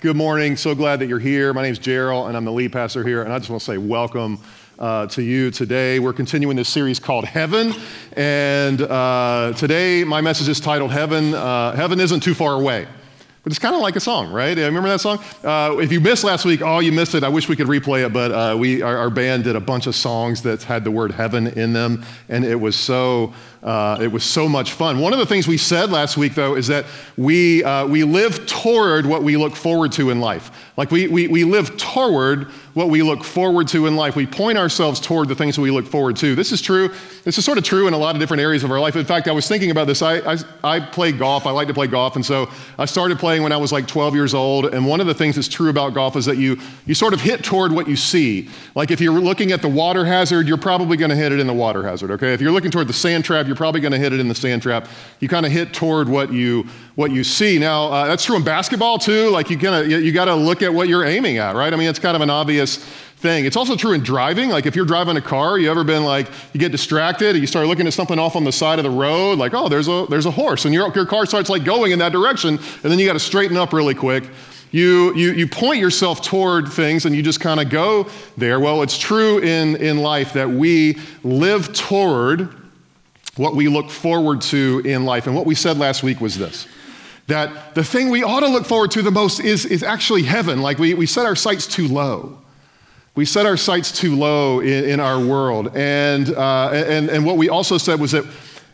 Good morning. So glad that you're here. My name is Gerald, and I'm the lead pastor here. And I just want to say welcome uh, to you today. We're continuing this series called Heaven. And uh, today, my message is titled Heaven. Uh, Heaven isn't too far away. But it's kind of like a song, right? Remember that song? Uh, if you missed last week, oh, you missed it. I wish we could replay it, but uh, we, our, our, band did a bunch of songs that had the word heaven in them, and it was so uh, it was so much fun. One of the things we said last week, though, is that we, uh, we live toward what we look forward to in life. Like we, we, we live toward what we look forward to in life. We point ourselves toward the things that we look forward to. This is true. This is sort of true in a lot of different areas of our life. In fact, I was thinking about this. I, I, I play golf. I like to play golf. And so I started playing when I was like 12 years old. And one of the things that's true about golf is that you, you sort of hit toward what you see. Like if you're looking at the water hazard, you're probably going to hit it in the water hazard, okay? If you're looking toward the sand trap, you're probably going to hit it in the sand trap. You kind of hit toward what you what you see. Now uh, that's true in basketball too. Like you kind of you got to look at what you're aiming at, right? I mean, it's kind of an obvious thing. It's also true in driving. Like if you're driving a car, you ever been like you get distracted, and you start looking at something off on the side of the road, like oh, there's a there's a horse, and your your car starts like going in that direction, and then you got to straighten up really quick. You, you, you point yourself toward things and you just kind of go there. Well, it's true in, in life that we live toward what we look forward to in life. And what we said last week was this that the thing we ought to look forward to the most is, is actually heaven. Like we, we set our sights too low. We set our sights too low in, in our world. And, uh, and, and what we also said was that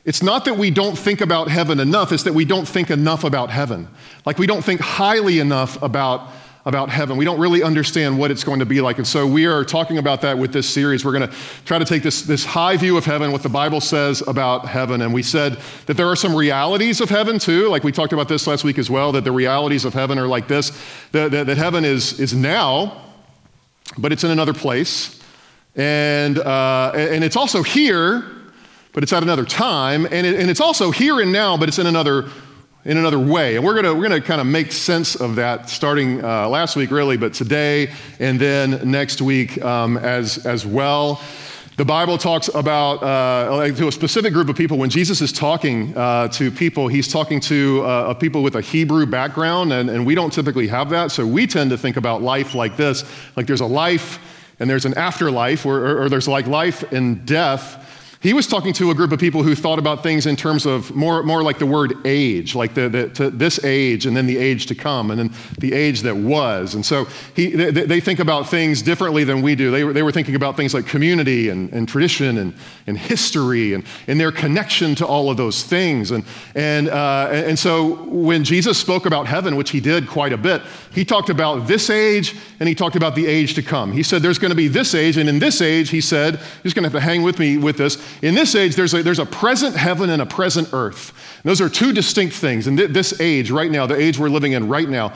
it's not that we don't think about heaven enough, it's that we don't think enough about heaven. Like we don't think highly enough about about heaven. We don't really understand what it's going to be like. And so we are talking about that with this series. We're going to try to take this, this high view of heaven, what the Bible says about heaven. And we said that there are some realities of heaven too. Like we talked about this last week as well, that the realities of heaven are like this that, that, that heaven is, is now, but it's in another place. And, uh, and it's also here, but it's at another time. And, it, and it's also here and now, but it's in another in another way. And we're going we're gonna kind of make sense of that starting uh, last week, really, but today and then next week um, as, as well. The Bible talks about uh, to a specific group of people. When Jesus is talking uh, to people, he's talking to uh, people with a Hebrew background, and, and we don't typically have that. So we tend to think about life like this like there's a life and there's an afterlife, or, or, or there's like life and death. He was talking to a group of people who thought about things in terms of more, more like the word age, like the, the this age and then the age to come and then the age that was. And so he, they, they, think about things differently than we do. They were, they were thinking about things like community and, and tradition and, and history and, and their connection to all of those things. And, and, uh, and so when Jesus spoke about heaven, which he did quite a bit, he talked about this age and he talked about the age to come. He said there's going to be this age, and in this age, he said, you're just going to have to hang with me with this in this age, there's a, there's a present heaven and a present earth. And those are two distinct things. And th- this age, right now, the age we're living in right now,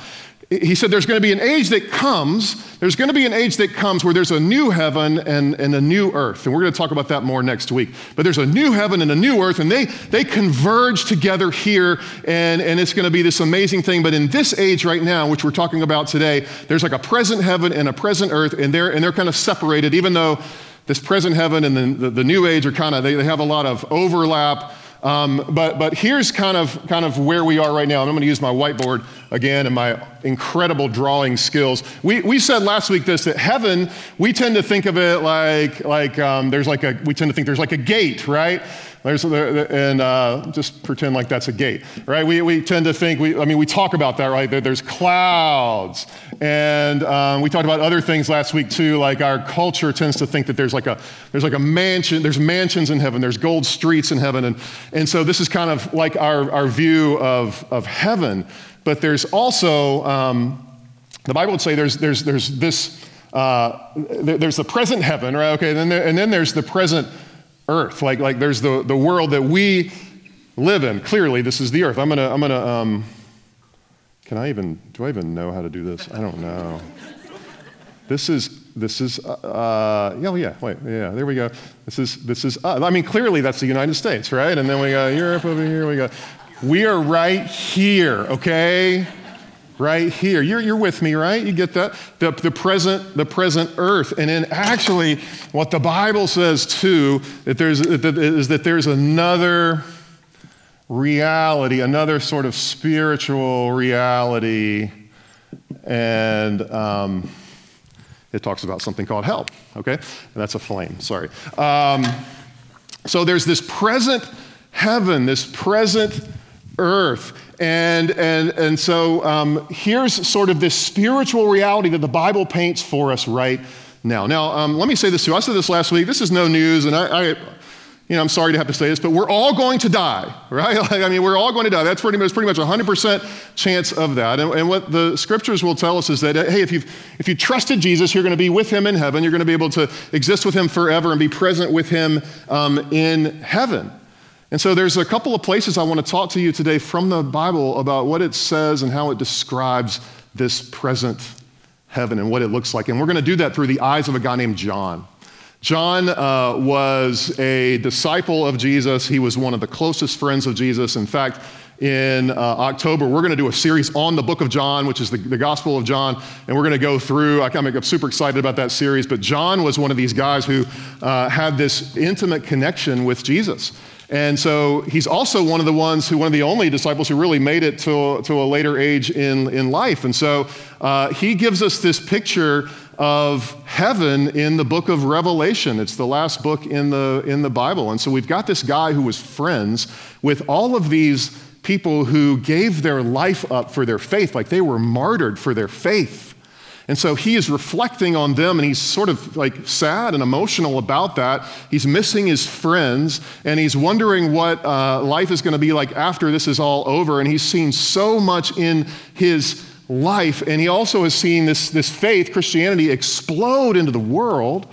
he said there's going to be an age that comes, there's going to be an age that comes where there's a new heaven and, and a new earth. And we're going to talk about that more next week. But there's a new heaven and a new earth, and they, they converge together here, and, and it's going to be this amazing thing. But in this age right now, which we're talking about today, there's like a present heaven and a present earth, and they're, and they're kind of separated, even though this present heaven and the, the, the new age are kind of, they, they have a lot of overlap. Um, but, but here's kind of, kind of where we are right now. And I'm going to use my whiteboard again and my incredible drawing skills. We, we said last week this that heaven, we tend to think of it like, like um, there's like a, we tend to think there's like a gate, right? There's, and uh, just pretend like that's a gate, right? We, we tend to think, we, I mean, we talk about that, right? There's clouds. And um, we talked about other things last week too, like our culture tends to think that there's like a, there's like a mansion, there's mansions in heaven, there's gold streets in heaven. And, and so this is kind of like our, our view of, of heaven. But there's also, um, the Bible would say there's, there's, there's this, uh, there's the present heaven, right? Okay, and then, there, and then there's the present earth. Like, like there's the, the world that we live in. Clearly, this is the earth. I'm to, I'm to, um, can I even, do I even know how to do this? I don't know. This is, this is, uh, yeah, yeah, wait, yeah, there we go. This is, this is, uh, I mean, clearly that's the United States, right? And then we got Europe over here, we got, we are right here, okay? Right here. You're, you're with me, right? You get that? The, the present, the present earth. And then actually, what the Bible says too, that there's, is that there's another reality, another sort of spiritual reality. And um, it talks about something called hell, okay? And that's a flame, sorry. Um, so there's this present heaven, this present earth. And, and, and so um, here's sort of this spiritual reality that the Bible paints for us right now. Now, um, let me say this too. I said this last week. This is no news, and I, I, you know, I'm sorry to have to say this, but we're all going to die, right? Like, I mean, we're all going to die. That's pretty much, pretty much 100% chance of that. And, and what the scriptures will tell us is that, hey, if, you've, if you trusted Jesus, you're going to be with him in heaven. You're going to be able to exist with him forever and be present with him um, in heaven. And so there's a couple of places I want to talk to you today from the Bible about what it says and how it describes this present heaven and what it looks like. And we're going to do that through the eyes of a guy named John. John uh, was a disciple of Jesus. He was one of the closest friends of Jesus. In fact, in uh, October, we're going to do a series on the book of John, which is the, the Gospel of John, and we're going to go through. I'm super excited about that series, but John was one of these guys who uh, had this intimate connection with Jesus. And so he's also one of the ones who, one of the only disciples who really made it to, to a later age in, in life. And so uh, he gives us this picture of heaven in the book of Revelation. It's the last book in the, in the Bible. And so we've got this guy who was friends with all of these people who gave their life up for their faith, like they were martyred for their faith. And so he is reflecting on them and he's sort of like sad and emotional about that. He's missing his friends and he's wondering what uh, life is going to be like after this is all over. And he's seen so much in his life. And he also has seen this, this faith, Christianity, explode into the world.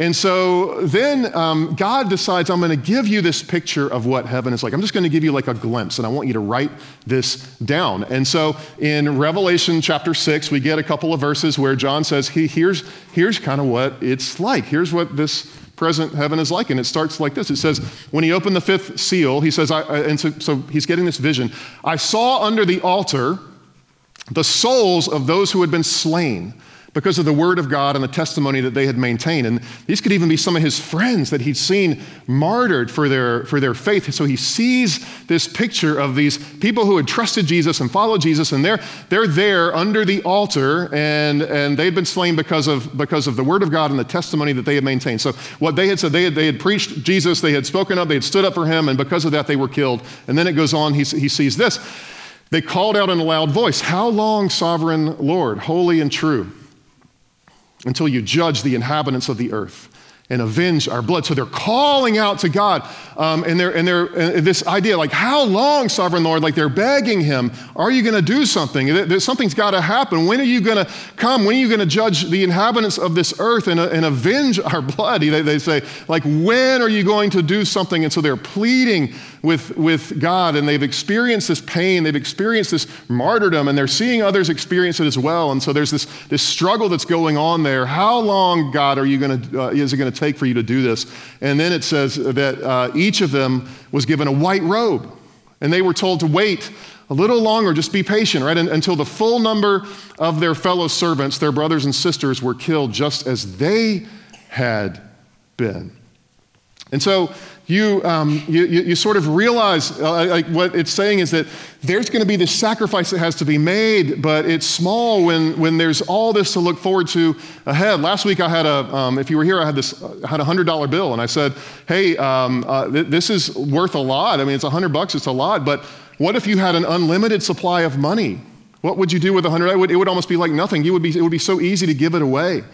And so then um, God decides, I'm going to give you this picture of what heaven is like. I'm just going to give you like a glimpse, and I want you to write this down. And so in Revelation chapter 6, we get a couple of verses where John says, he, here's, here's kind of what it's like. Here's what this present heaven is like. And it starts like this it says, When he opened the fifth seal, he says, I, and so, so he's getting this vision. I saw under the altar the souls of those who had been slain because of the word of God and the testimony that they had maintained. And these could even be some of his friends that he'd seen martyred for their, for their faith. So he sees this picture of these people who had trusted Jesus and followed Jesus, and they're, they're there under the altar, and, and they'd been slain because of, because of the word of God and the testimony that they had maintained. So what they had said, they had, they had preached Jesus, they had spoken up, they had stood up for him, and because of that, they were killed. And then it goes on, he, he sees this. They called out in a loud voice, How long, sovereign Lord, holy and true? Until you judge the inhabitants of the earth and avenge our blood. So they're calling out to God. Um, and they're, and they're and this idea, like, how long, sovereign Lord? Like they're begging him, are you going to do something? Something's got to happen. When are you going to come? When are you going to judge the inhabitants of this earth and, and avenge our blood? They, they say, like, when are you going to do something? And so they're pleading with, with God and they've experienced this pain, they've experienced this martyrdom, and they're seeing others experience it as well. And so there's this, this struggle that's going on there. How long, God, are you going to, uh, is it going to take for you to do this? And then it says that uh, each of them was given a white robe, and they were told to wait a little longer, just be patient, right? Until the full number of their fellow servants, their brothers and sisters, were killed just as they had been. And so you, um, you, you, sort of realize uh, like what it's saying is that there's going to be this sacrifice that has to be made, but it's small when, when there's all this to look forward to ahead. Last week I had a, um, if you were here, I had this, I had a hundred dollar bill, and I said, "Hey, um, uh, th- this is worth a lot. I mean, it's a hundred bucks, it's a lot, but what if you had an unlimited supply of money? What would you do with a hundred? It would, it would almost be like nothing. You would be, it would be so easy to give it away,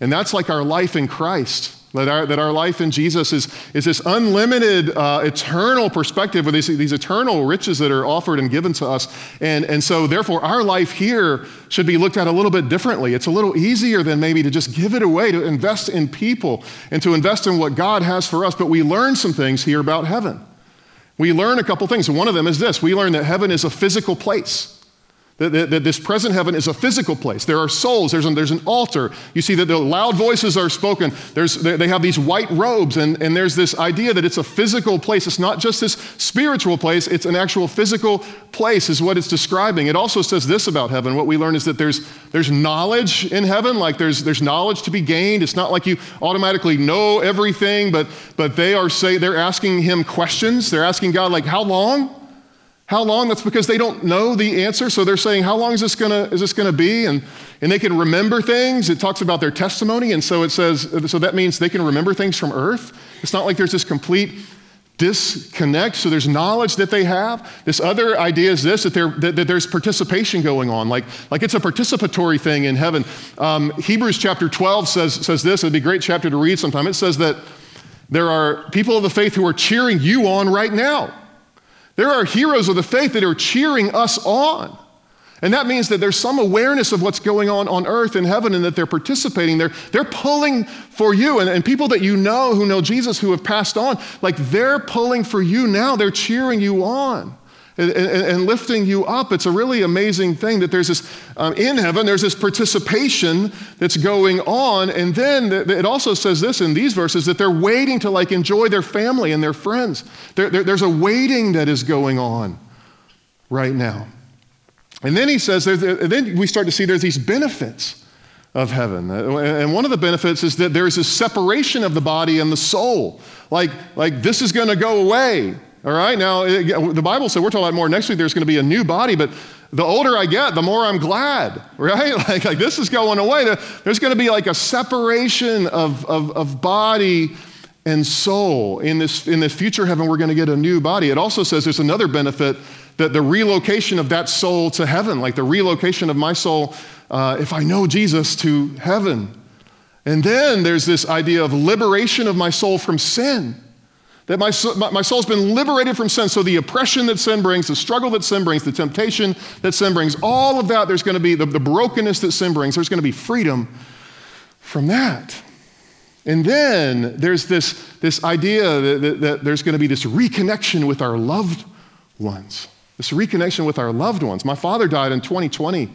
and that's like our life in Christ." That our, that our life in Jesus is, is this unlimited, uh, eternal perspective with these, these eternal riches that are offered and given to us. And, and so, therefore, our life here should be looked at a little bit differently. It's a little easier than maybe to just give it away, to invest in people, and to invest in what God has for us. But we learn some things here about heaven. We learn a couple things. One of them is this we learn that heaven is a physical place. That, this present heaven is a physical place. There are souls, there's an, there's an altar. You see that the loud voices are spoken. There's, they have these white robes, and, and there's this idea that it's a physical place. It's not just this spiritual place, it's an actual physical place, is what it's describing. It also says this about heaven. What we learn is that there's, there's knowledge in heaven, like there's, there's knowledge to be gained. It's not like you automatically know everything, but, but they are say they're asking him questions. They're asking God, like, how long? How long? That's because they don't know the answer. So they're saying, How long is this gonna, is this gonna be? And, and they can remember things. It talks about their testimony. And so it says, so that means they can remember things from earth. It's not like there's this complete disconnect. So there's knowledge that they have. This other idea is this that, that, that there's participation going on, like, like it's a participatory thing in heaven. Um, Hebrews chapter 12 says, says this. It'd be a great chapter to read sometime. It says that there are people of the faith who are cheering you on right now. There are heroes of the faith that are cheering us on. And that means that there's some awareness of what's going on on earth and heaven and that they're participating. They're, they're pulling for you. And, and people that you know who know Jesus who have passed on, like they're pulling for you now. They're cheering you on and, and, and, lifting you up. It's a really amazing thing that there's this, um, in heaven, there's this participation that's going on. And then it also says this in these verses that they're waiting to like enjoy their family and their friends. There, there, there's a waiting that is going on right now. And then he says, then we start to see there's these benefits of heaven. And one of the benefits is that there's a separation of the body and the soul. Like, like this is going to go away. All right, now the Bible said, we're talking about more next week, there's going to be a new body, but the older I get, the more I'm glad, right? Like, like this is going away. There's going to be like a separation of, of, of body and soul. In this, in this future heaven, we're going to get a new body. It also says there's another benefit that the relocation of that soul to heaven, like the relocation of my soul, uh, if I know Jesus, to heaven. And then there's this idea of liberation of my soul from sin. That my, my soul's been liberated from sin. So the oppression that sin brings, the struggle that sin brings, the temptation that sin brings, all of that, there's going to be the, the brokenness that sin brings, there's going to be freedom from that. And then there's this, this idea that, that, that there's going to be this reconnection with our loved ones. This reconnection with our loved ones. My father died in 2020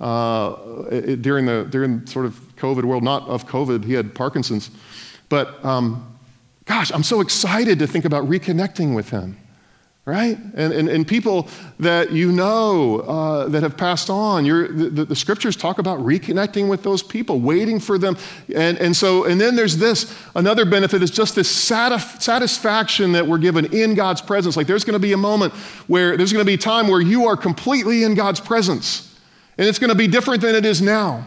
uh, during the during sort of COVID world, not of COVID, he had Parkinson's. But um, Gosh, I'm so excited to think about reconnecting with him, right? And, and, and people that you know uh, that have passed on, the, the, scriptures talk about reconnecting with those people, waiting for them. And, and so, and then there's this another benefit is just this satisf- satisfaction that we're given in God's presence. Like there's going to be a moment where there's going to be a time where you are completely in God's presence, and it's going to be different than it is now.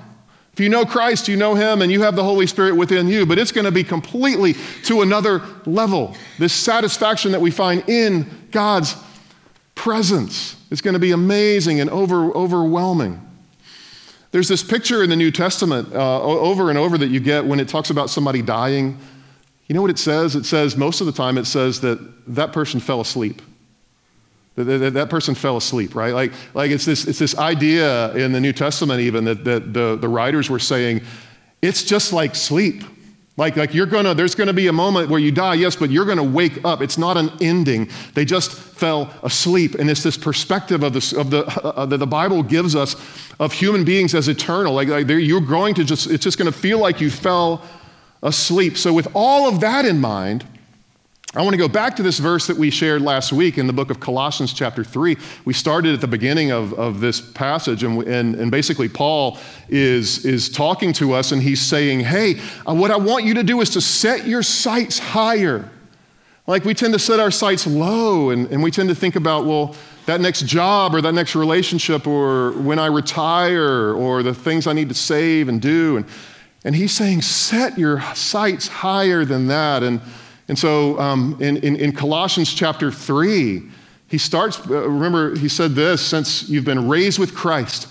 If you know Christ, you know Him, and you have the Holy Spirit within you, but it's going to be completely to another level. This satisfaction that we find in God's presence is going to be amazing and over, overwhelming. There's this picture in the New Testament uh, over and over that you get when it talks about somebody dying. You know what it says? It says, most of the time, it says that that person fell asleep. That, person fell asleep, right? Like, like it's, this, it's this idea in the New Testament, even that, that the, the writers were saying, it's just like sleep. Like, like you're gonna, there's gonna be a moment where you die, yes, but you're gonna wake up. It's not an ending. They just fell asleep. And it's this perspective of, this, of the, uh, that the Bible gives us of human beings as eternal. Like, like you're going to just, it's just gonna feel like you fell asleep. So, with all of that in mind, I want to go back to this verse that we shared last week in the book of Colossians, chapter 3. We started at the beginning of, of this passage, and, and, and basically, Paul is, is talking to us, and he's saying, Hey, uh, what I want you to do is to set your sights higher. Like we tend to set our sights low, and, and we tend to think about, well, that next job or that next relationship, or when I retire, or the things I need to save and do. And, and he's saying, Set your sights higher than that. And and so um, in, in, in, Colossians chapter 3, he starts, uh, remember, he said this since you've been raised with Christ,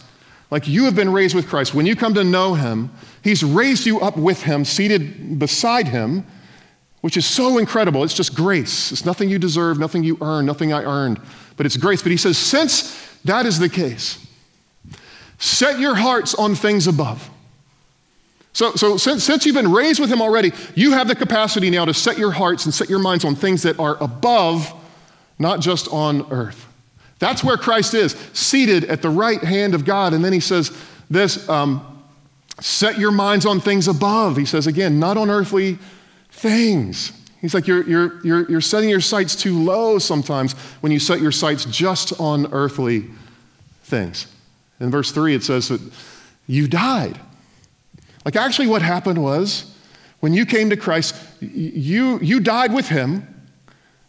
like you have been raised with Christ, when you come to know him, he's raised you up with him, seated beside him, which is so incredible. It's just grace. It's nothing you deserve, nothing you earn, nothing I earned, but it's grace. But he says, since that is the case, set your hearts on things above so, so since, since you've been raised with him already, you have the capacity now to set your hearts and set your minds on things that are above, not just on earth. That's where Christ is, seated at the right hand of God. And then he says this um, set your minds on things above. He says again, not on earthly things. He's like, you're, you're, you're, you're setting your sights too low sometimes when you set your sights just on earthly things. In verse 3, it says that you died. Like, actually, what happened was when you came to Christ, you, you died with him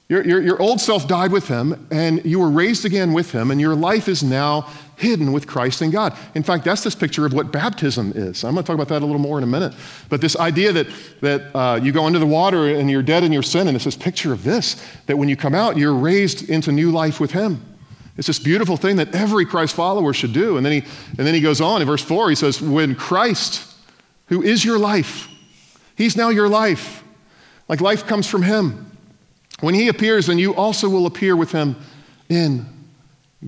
your, your, your, old self died with him, and you were raised again with him, and your life is now hidden with Christ in God. In fact, that's this picture of what baptism is. I'm going to talk about that a little more in a minute. But this idea that, that uh, you go into the water and you're dead in your sin, and it's this picture of this that when you come out, you're raised into new life with him. It's this beautiful thing that every Christ follower should do. And then he, and then he goes on in verse 4, he says, When Christ, who is your life, he's now your life, like life comes from him. When he appears, then you also will appear with him in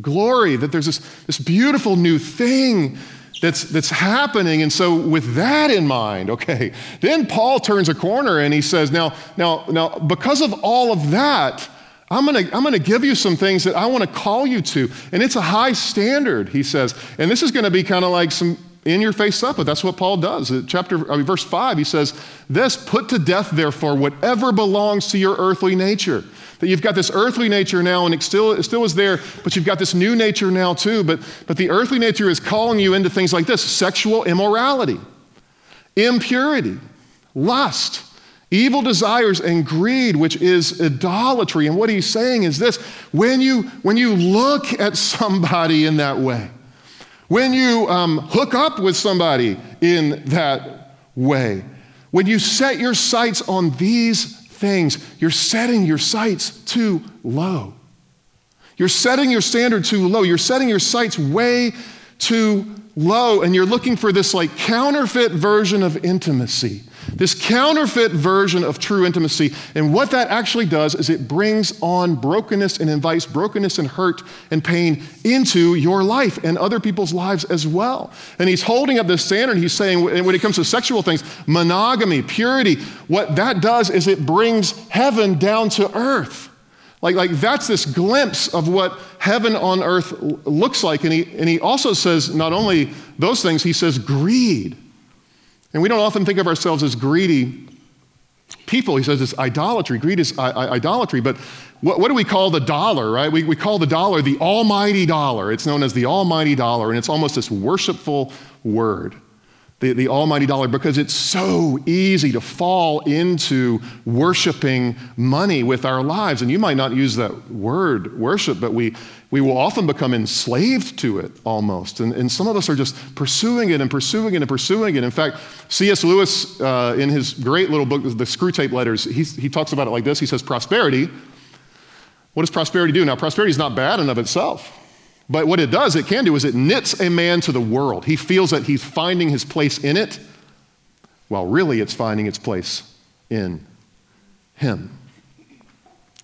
glory. That there's this, this beautiful new thing that's, that's happening. And so, with that in mind, okay, then Paul turns a corner and he says, Now, now, now because of all of that, I'm gonna, I'm gonna give you some things that I wanna call you to. And it's a high standard, he says. And this is gonna be kind of like some in your face but that's what Paul does. Chapter, I mean, verse 5, he says, This, put to death, therefore, whatever belongs to your earthly nature. That you've got this earthly nature now, and it still, it still is there, but you've got this new nature now too. But, but the earthly nature is calling you into things like this sexual immorality, impurity, lust, evil desires, and greed, which is idolatry. And what he's saying is this when you, when you look at somebody in that way, when you um, hook up with somebody in that way, when you set your sights on these things, you're setting your sights too low. You're setting your standard too low. You're setting your sights way too low, and you're looking for this like counterfeit version of intimacy this counterfeit version of true intimacy. And what that actually does is it brings on brokenness and invites brokenness and hurt and pain into your life and other people's lives as well. And he's holding up this standard. He's saying, when it comes to sexual things, monogamy, purity, what that does is it brings heaven down to earth. Like, like that's this glimpse of what heaven on earth looks like. And he, and he also says not only those things, he says greed. And we don't often think of ourselves as greedy people. He says it's idolatry. Greed is I- I- idolatry. But what, what, do we call the dollar, right? We, we call the dollar the almighty dollar. It's known as the almighty dollar, and it's almost this worshipful word the, the almighty dollar because it's so easy to fall into worshiping money with our lives. And you might not use that word, worship, but we, we will often become enslaved to it almost. And, and some of us are just pursuing it and pursuing it and pursuing it. In fact, C.S. Lewis, uh, in his great little book, The Screwtape Letters, he, he talks about it like this. He says, Prosperity, what does prosperity do? Now, prosperity is not bad in of itself. But what it does, it can do, is it knits a man to the world. He feels that he's finding his place in it, while really it's finding its place in him.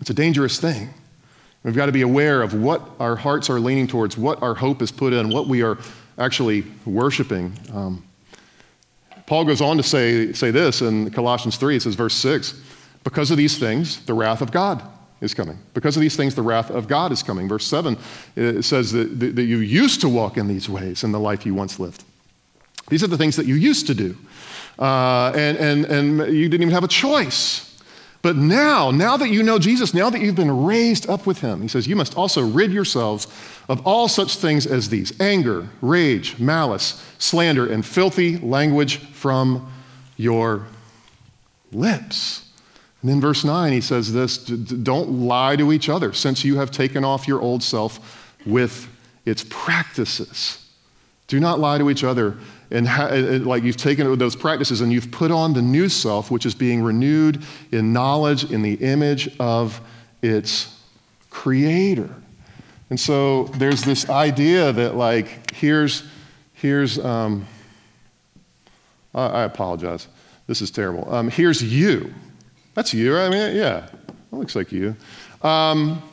It's a dangerous thing. We've got to be aware of what our hearts are leaning towards, what our hope is put in, what we are actually worshiping. Um, Paul goes on to say, say this in Colossians 3, it says, verse 6 Because of these things, the wrath of God is coming. Because of these things, the wrath of God is coming. Verse 7 it says that, that you used to walk in these ways in the life you once lived. These are the things that you used to do. Uh, and, and, and you didn't even have a choice. But now, now that you know Jesus, now that you've been raised up with him, he says, you must also rid yourselves of all such things as these anger, rage, malice, slander, and filthy language from your lips. And in verse 9, he says this Don't lie to each other, since you have taken off your old self with its practices. Do not lie to each other. And ha- like you've taken those practices and you've put on the new self, which is being renewed in knowledge in the image of its creator. And so there's this idea that, like, here's, here's, um, I, I apologize. This is terrible. Um, here's you. That's you. I mean, yeah, that looks like you. Um,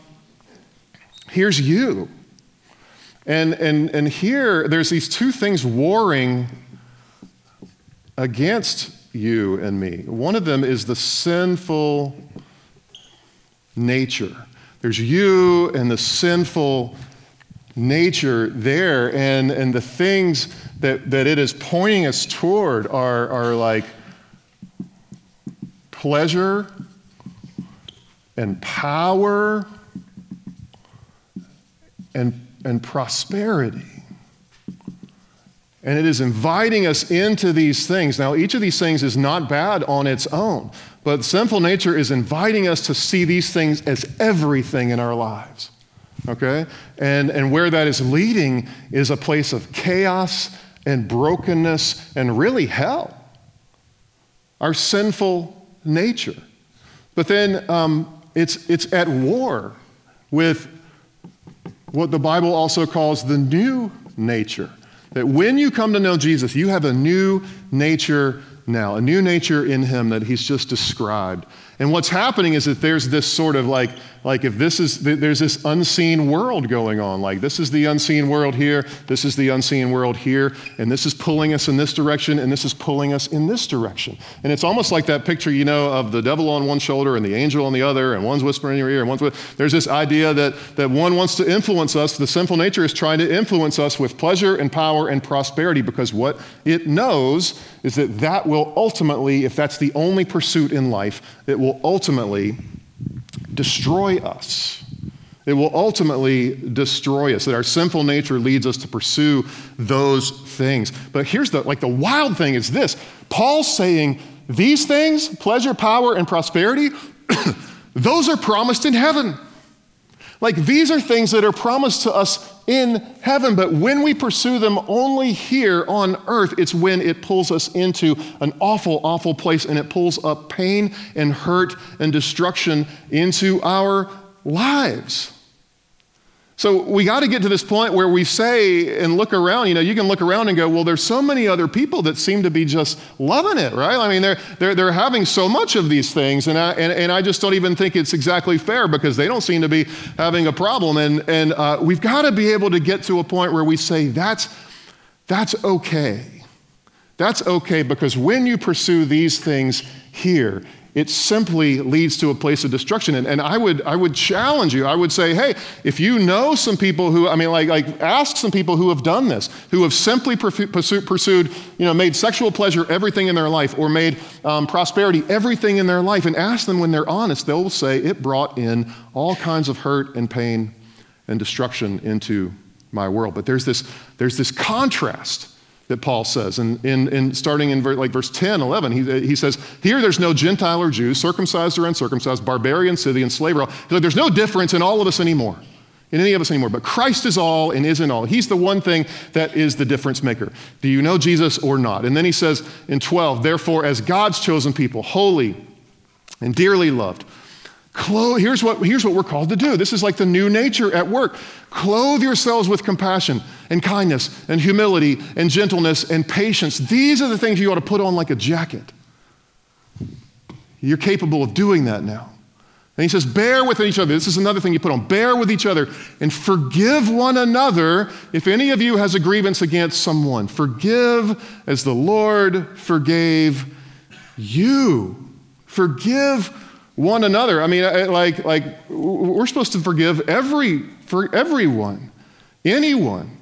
here's you. And, and, and here, there's these two things warring against you and me. One of them is the sinful nature. There's you and the sinful nature there, and, and the things that, that it is pointing us toward are, are like pleasure and power and, and prosperity. And it is inviting us into these things. Now, each of these things is not bad on its own, but sinful nature is inviting us to see these things as everything in our lives. Okay? And, and where that is leading is a place of chaos and brokenness and really hell. Our sinful nature. But then um, it's, it's at war with what the Bible also calls the new nature. That when you come to know Jesus, you have a new nature now, a new nature in him that he's just described. And what's happening is that there's this sort of like, like if this is, there's this unseen world going on. Like this is the unseen world here, this is the unseen world here, and this is pulling us in this direction, and this is pulling us in this direction. And it's almost like that picture, you know, of the devil on one shoulder and the angel on the other, and one's whispering in your ear, and one's, there's this idea that, that one wants to influence us. The sinful nature is trying to influence us with pleasure and power and prosperity because what it knows is that that will ultimately, if that's the only pursuit in life, it will ultimately destroy us. It will ultimately destroy us. That our sinful nature leads us to pursue those things. But here's the like the wild thing is this. Paul's saying these things, pleasure, power, and prosperity, those are promised in heaven. Like these are things that are promised to us in heaven, but when we pursue them only here on earth, it's when it pulls us into an awful, awful place and it pulls up pain and hurt and destruction into our lives. So we got to get to this point where we say and look around, you know, you can look around and go, well, there's so many other people that seem to be just loving it, right? I mean, they're, they're, they're having so much of these things, and I, and, and I just don't even think it's exactly fair because they don't seem to be having a problem. And, and uh, we've got to be able to get to a point where we say, that's, that's okay. That's okay because when you pursue these things here, it simply leads to a place of destruction. And, and I, would, I would challenge you. I would say, hey, if you know some people who, I mean, like, like ask some people who have done this, who have simply pursued, pursued you know, made sexual pleasure everything in their life or made um, prosperity everything in their life, and ask them when they're honest, they'll say it brought in all kinds of hurt and pain and destruction into my world. But there's this, there's this contrast that Paul says. And in, in, starting in ver, like verse 10, 11, he, he says, Here there's no Gentile or Jew, circumcised or uncircumcised, barbarian, Scythian, slave, or like, there's no difference in all of us anymore, in any of us anymore. But Christ is all and is in all. He's the one thing that is the difference maker. Do you know Jesus or not? And then he says in 12, Therefore, as God's chosen people, holy and dearly loved, Clothe, here's, what, here's what we're called to do. This is like the new nature at work. Clothe yourselves with compassion and kindness and humility and gentleness and patience. These are the things you ought to put on like a jacket. You're capable of doing that now. And he says, bear with each other. This is another thing you put on. Bear with each other and forgive one another if any of you has a grievance against someone. Forgive as the Lord forgave you. Forgive one another. I mean, like, like we're supposed to forgive every, for everyone, anyone.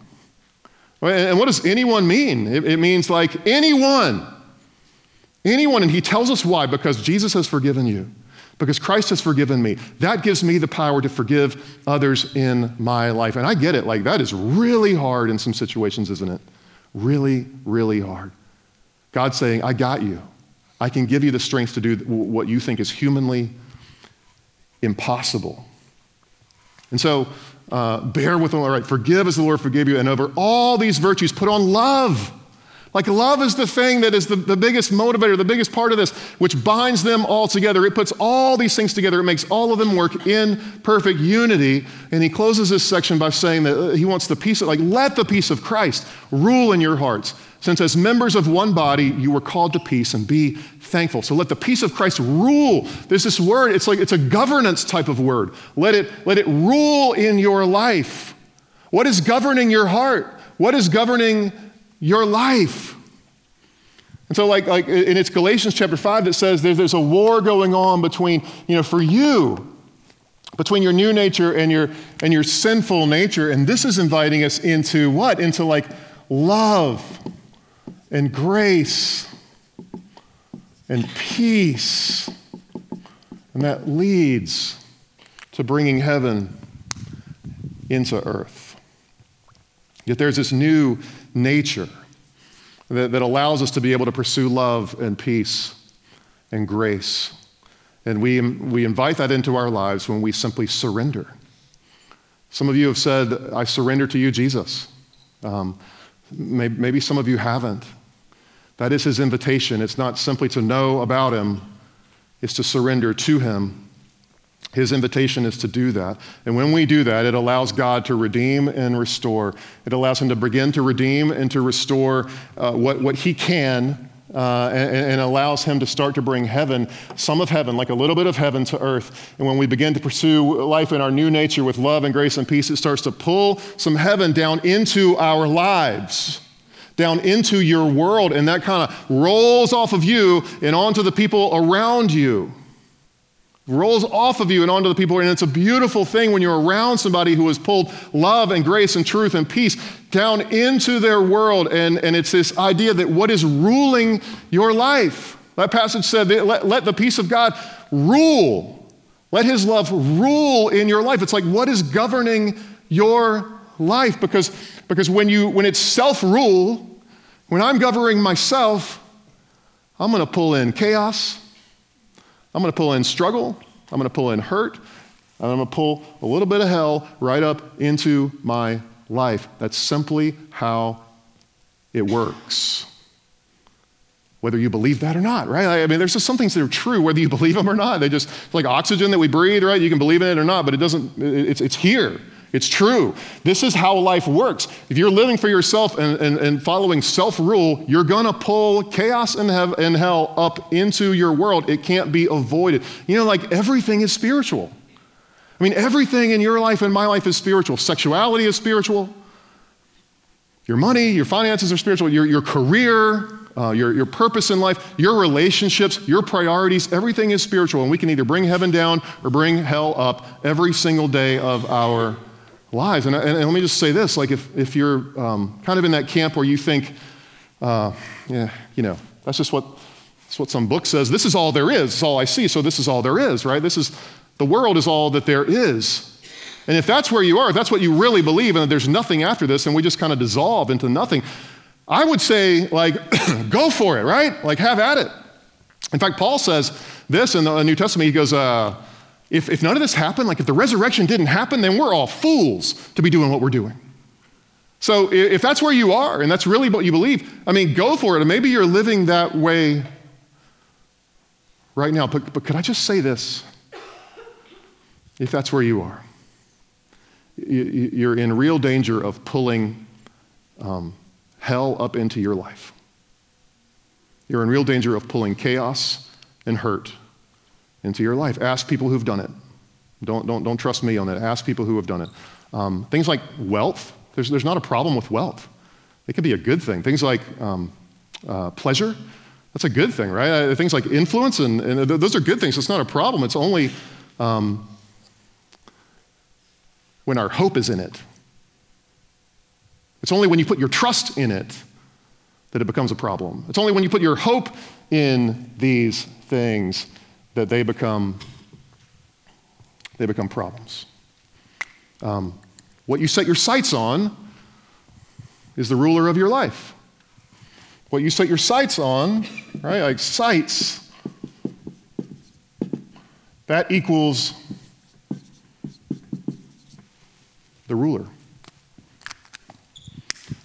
And what does anyone mean? It, it means like anyone. Anyone. And he tells us why because Jesus has forgiven you, because Christ has forgiven me. That gives me the power to forgive others in my life. And I get it. Like, that is really hard in some situations, isn't it? Really, really hard. God's saying, I got you. I can give you the strength to do what you think is humanly impossible. And so, uh, bear with all right, forgive as the Lord forgave you, and over all these virtues, put on love. Like, love is the thing that is the, the biggest motivator, the biggest part of this, which binds them all together. It puts all these things together, it makes all of them work in perfect unity. And he closes this section by saying that uh, he wants the peace of, like, let the peace of Christ rule in your hearts since as members of one body, you were called to peace and be thankful. So let the peace of Christ rule. There's this word, it's like it's a governance type of word. Let it, let it rule in your life. What is governing your heart? What is governing your life? And so, like, like in it's Galatians chapter 5 that says there's, there's a war going on between, you know, for you, between your new nature and your, and your sinful nature. And this is inviting us into what? Into like love and grace and peace. And that leads to bringing heaven into earth. Yet there's this new nature that, that allows us to be able to pursue love and peace and grace. And we, we invite that into our lives when we simply surrender. Some of you have said, I surrender to you, Jesus. Um, maybe, maybe some of you haven't. That is his invitation. It's not simply to know about him, it's to surrender to him. His invitation is to do that. And when we do that, it allows God to redeem and restore. It allows him to begin to redeem and to restore uh, what, what he can uh, and, and, allows him to start to bring heaven, some of heaven, like a little bit of heaven to earth. And when we begin to pursue life in our new nature with love and grace and peace, it starts to pull some heaven down into our lives, down into your world, and that kind of rolls off of you and onto the people around you rolls off of you and onto the people. And it's a beautiful thing when you're around somebody who has pulled love and grace and truth and peace down into their world. And, and it's this idea that what is ruling your life. That passage said, let, let the peace of God rule. Let his love rule in your life. It's like what is governing your life? Because, because when, you, when it's self rule, when I'm governing myself, I'm going to pull in chaos. I'm going to pull in struggle. I'm going to pull in hurt. And I'm going to pull a little bit of hell right up into my life. That's simply how it works. Whether you believe that or not, right? I mean, there's just some things that are true, whether you believe them or not. They just, like oxygen that we breathe, right? You can believe in it or not, but it doesn't, it's, it's here. It's true. This is how life works. If you're living for yourself and, and, and following self rule, you're going to pull chaos and, have, and hell up into your world. It can't be avoided. You know, like everything is spiritual. I mean, everything in your life and my life is spiritual. Sexuality is spiritual. Your money, your finances are spiritual. Your, your career, uh, your, your purpose in life, your relationships, your priorities, everything is spiritual. And we can either bring heaven down or bring hell up every single day of our lives. And, and, and, let me just say this like, if, if you're um, kind of in that camp where you think, uh, yeah, you know, that's just what, that's what some book says. This is all there is. It's all I see. So this is all there is, right? This is, the world is all that there is. And if that's where you are, if that's what you really believe, and there's nothing after this, and we just kind of dissolve into nothing, I would say, like, go for it, right? Like, have at it. In fact, Paul says this in the New Testament. He goes, uh, if, if none of this happened, like if the resurrection didn't happen, then we're all fools to be doing what we're doing. So if that's where you are and that's really what you believe, I mean, go for it. And maybe you're living that way right now. But, but could I just say this? If that's where you are, you're in real danger of pulling um, hell up into your life. You're in real danger of pulling chaos and hurt into your life. Ask people who've done it. Don't, don't, don't trust me on that. Ask people who have done it. Um, things like wealth, there's, there's not a problem with wealth. It could be a good thing. Things like um, uh, pleasure, that's a good thing, right? Uh, things like influence, and, and those are good things. It's not a problem. It's only um, when our hope is in it. It's only when you put your trust in it that it becomes a problem. It's only when you put your hope in these things that they become, they become problems. Um, what you set your sights on is the ruler of your life. What you set your sights on, right, like sights, that equals the ruler.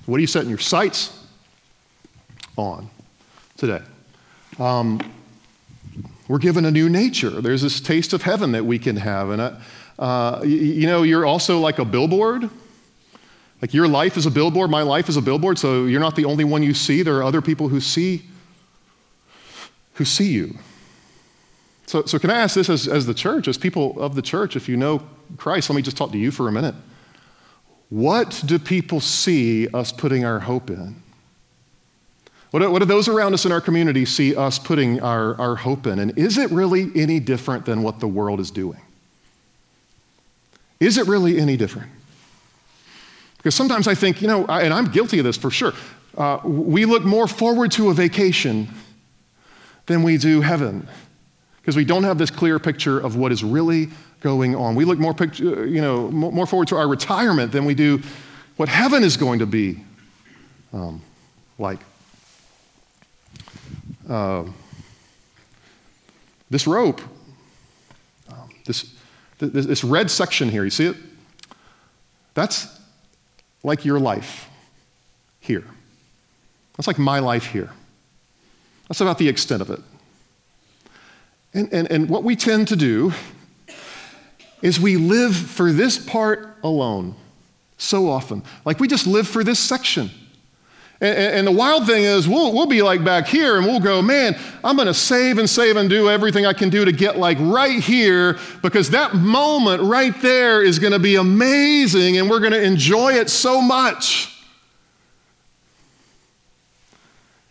What are you setting your sights on today? Um, we're given a new nature. There's this taste of heaven that we can have. And, uh, uh you know, you're also like a billboard. Like your life is a billboard, my life is a billboard, so you're not the only one you see. There are other people who see who see you. So, so can I ask this as, as the church, as people of the church, if you know Christ, let me just talk to you for a minute. What do people see us putting our hope in? What do, what do those around us in our community see us putting our, our hope in? And is it really any different than what the world is doing? Is it really any different? Because sometimes I think, you know, and I'm guilty of this for sure. Uh, we look more forward to a vacation than we do heaven because we don't have this clear picture of what is really going on. We look more, picture, you know, more forward to our retirement than we do what heaven is going to be um, like. Uh, this rope, um, this, this, this red section here, you see it? That's like your life here. That's like my life here. That's about the extent of it. And, and, and what we tend to do is we live for this part alone so often. Like we just live for this section. And, and, the wild thing is, we'll, we'll be like back here and we'll go, man, I'm going to save and save and do everything I can do to get like right here because that moment right there is going to be amazing and we're going to enjoy it so much.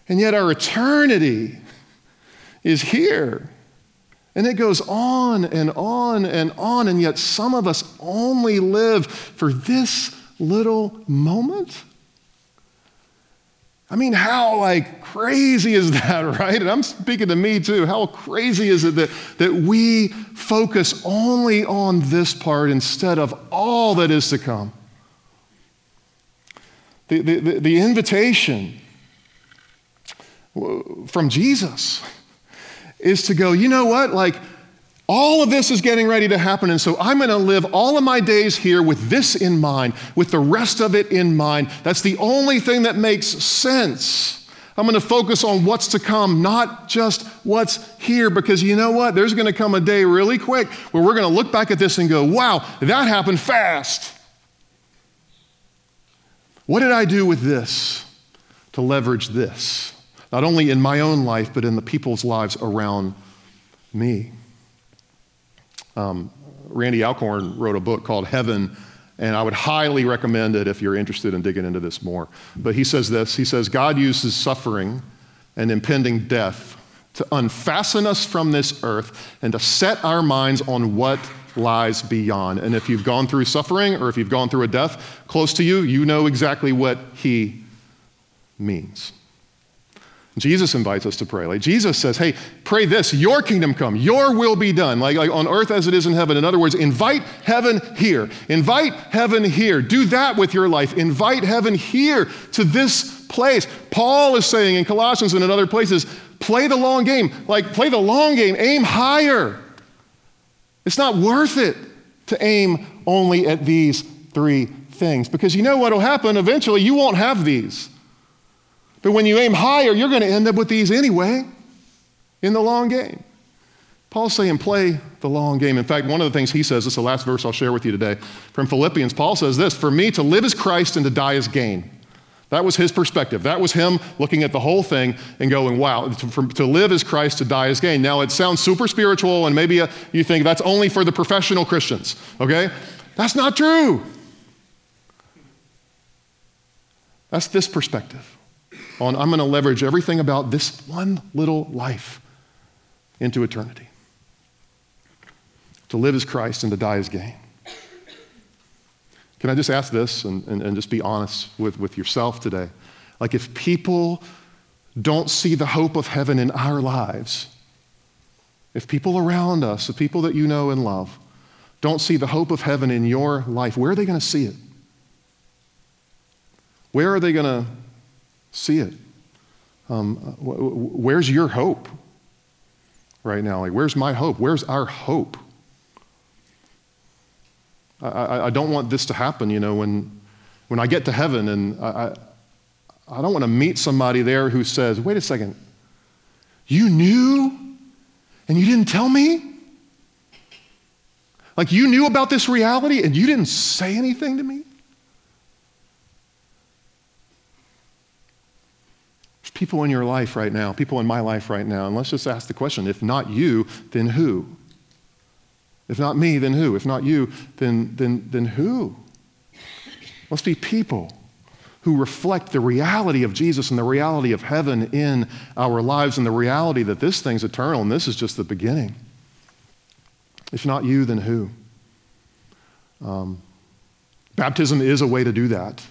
And yet our eternity is here. And it goes on and on and on, and yet some of us only live for this little moment. I mean, how like crazy is that, right? And I'm speaking to me too. How crazy is it that, that we focus only on this part instead of all that is to come? The, the, the invitation from Jesus is to go, you know what? Like, all of this is getting ready to happen, and so I'm going to live all of my days here with this in mind, with the rest of it in mind. That's the only thing that makes sense. I'm going to focus on what's to come, not just what's here, because you know what? There's going to come a day really quick where we're going to look back at this and go, wow, that happened fast. What did I do with this to leverage this? not only in my own life, but in the people's lives around me. Um, Randy Alcorn wrote a book called Heaven, and I would highly recommend it if you're interested in digging into this more. But he says this He says, God uses suffering and impending death to unfasten us from this earth and to set our minds on what lies beyond. And if you've gone through suffering or if you've gone through a death close to you, you know exactly what he means. Jesus invites us to pray. Like Jesus says, hey, pray this, your kingdom come, your will be done, like, like on earth as it is in heaven. In other words, invite heaven here. Invite heaven here. Do that with your life. Invite heaven here to this place. Paul is saying in Colossians and in other places, play the long game. Like, play the long game, aim higher. It's not worth it to aim only at these three things because you know what will happen? Eventually, you won't have these. But when you aim higher, you're going to end up with these anyway in the long game. Paul's saying, play the long game. In fact, one of the things he says, this is the last verse I'll share with you today from Philippians. Paul says this For me to live is Christ and to die is gain. That was his perspective. That was him looking at the whole thing and going, wow, to, to live is Christ, to die is gain. Now, it sounds super spiritual, and maybe uh, you think that's only for the professional Christians, okay? That's not true. That's this perspective on I'm going to leverage everything about this one little life into eternity. To live as Christ and to die as gain. Can I just ask this and, and, and just be honest with, with yourself today? Like, if people don't see the hope of heaven in our lives, if people around us, the people that you know and love, don't see the hope of heaven in your life, where are they going to see it? Where are they going to see it. Um, where's your hope right now? Like, where's my hope? Where's our hope? I, I, don't want this to happen, you know, when, when I get to heaven and I, I, I don't want to meet somebody there who says, wait a second, you knew and you didn't tell me? Like you knew about this reality and you didn't say anything to me? People in your life right now, people in my life right now, and let's just ask the question if not you, then who? If not me, then who? If not you, then, then, then who? Let's be people who reflect the reality of Jesus and the reality of heaven in our lives and the reality that this thing's eternal and this is just the beginning. If not you, then who? Um, baptism is a way to do that.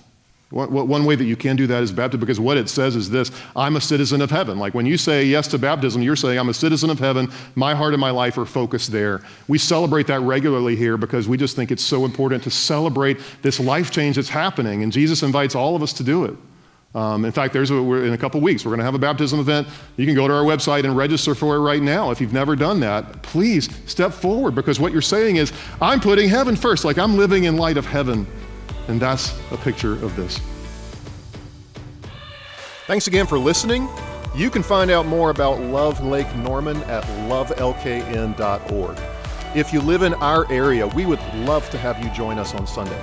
One, way that you can do that is baptism because what it says is this I'm a citizen of heaven. Like when you say yes to baptism, you're saying I'm a citizen of heaven. My heart and my life are focused there. We celebrate that regularly here because we just think it's so important to celebrate this life change that's happening. And Jesus invites all of us to do it. Um, in fact, there's a, in a couple weeks, we're going to have a baptism event. You can go to our website and register for it right now. If you've never done that, please step forward because what you're saying is, I'm putting heaven first, like I'm living in light of heaven. And that's a picture of this. Thanks again for listening. You can find out more about Love Lake Norman at lovelkn.org. If you live in our area, we would love to have you join us on Sunday.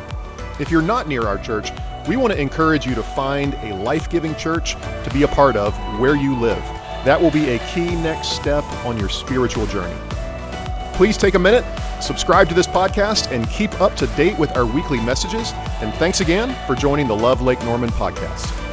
If you're not near our church, we want to encourage you to find a life giving church to be a part of where you live. That will be a key next step on your spiritual journey. Please take a minute, subscribe to this podcast, and keep up to date with our weekly messages. And thanks again for joining the Love Lake Norman podcast.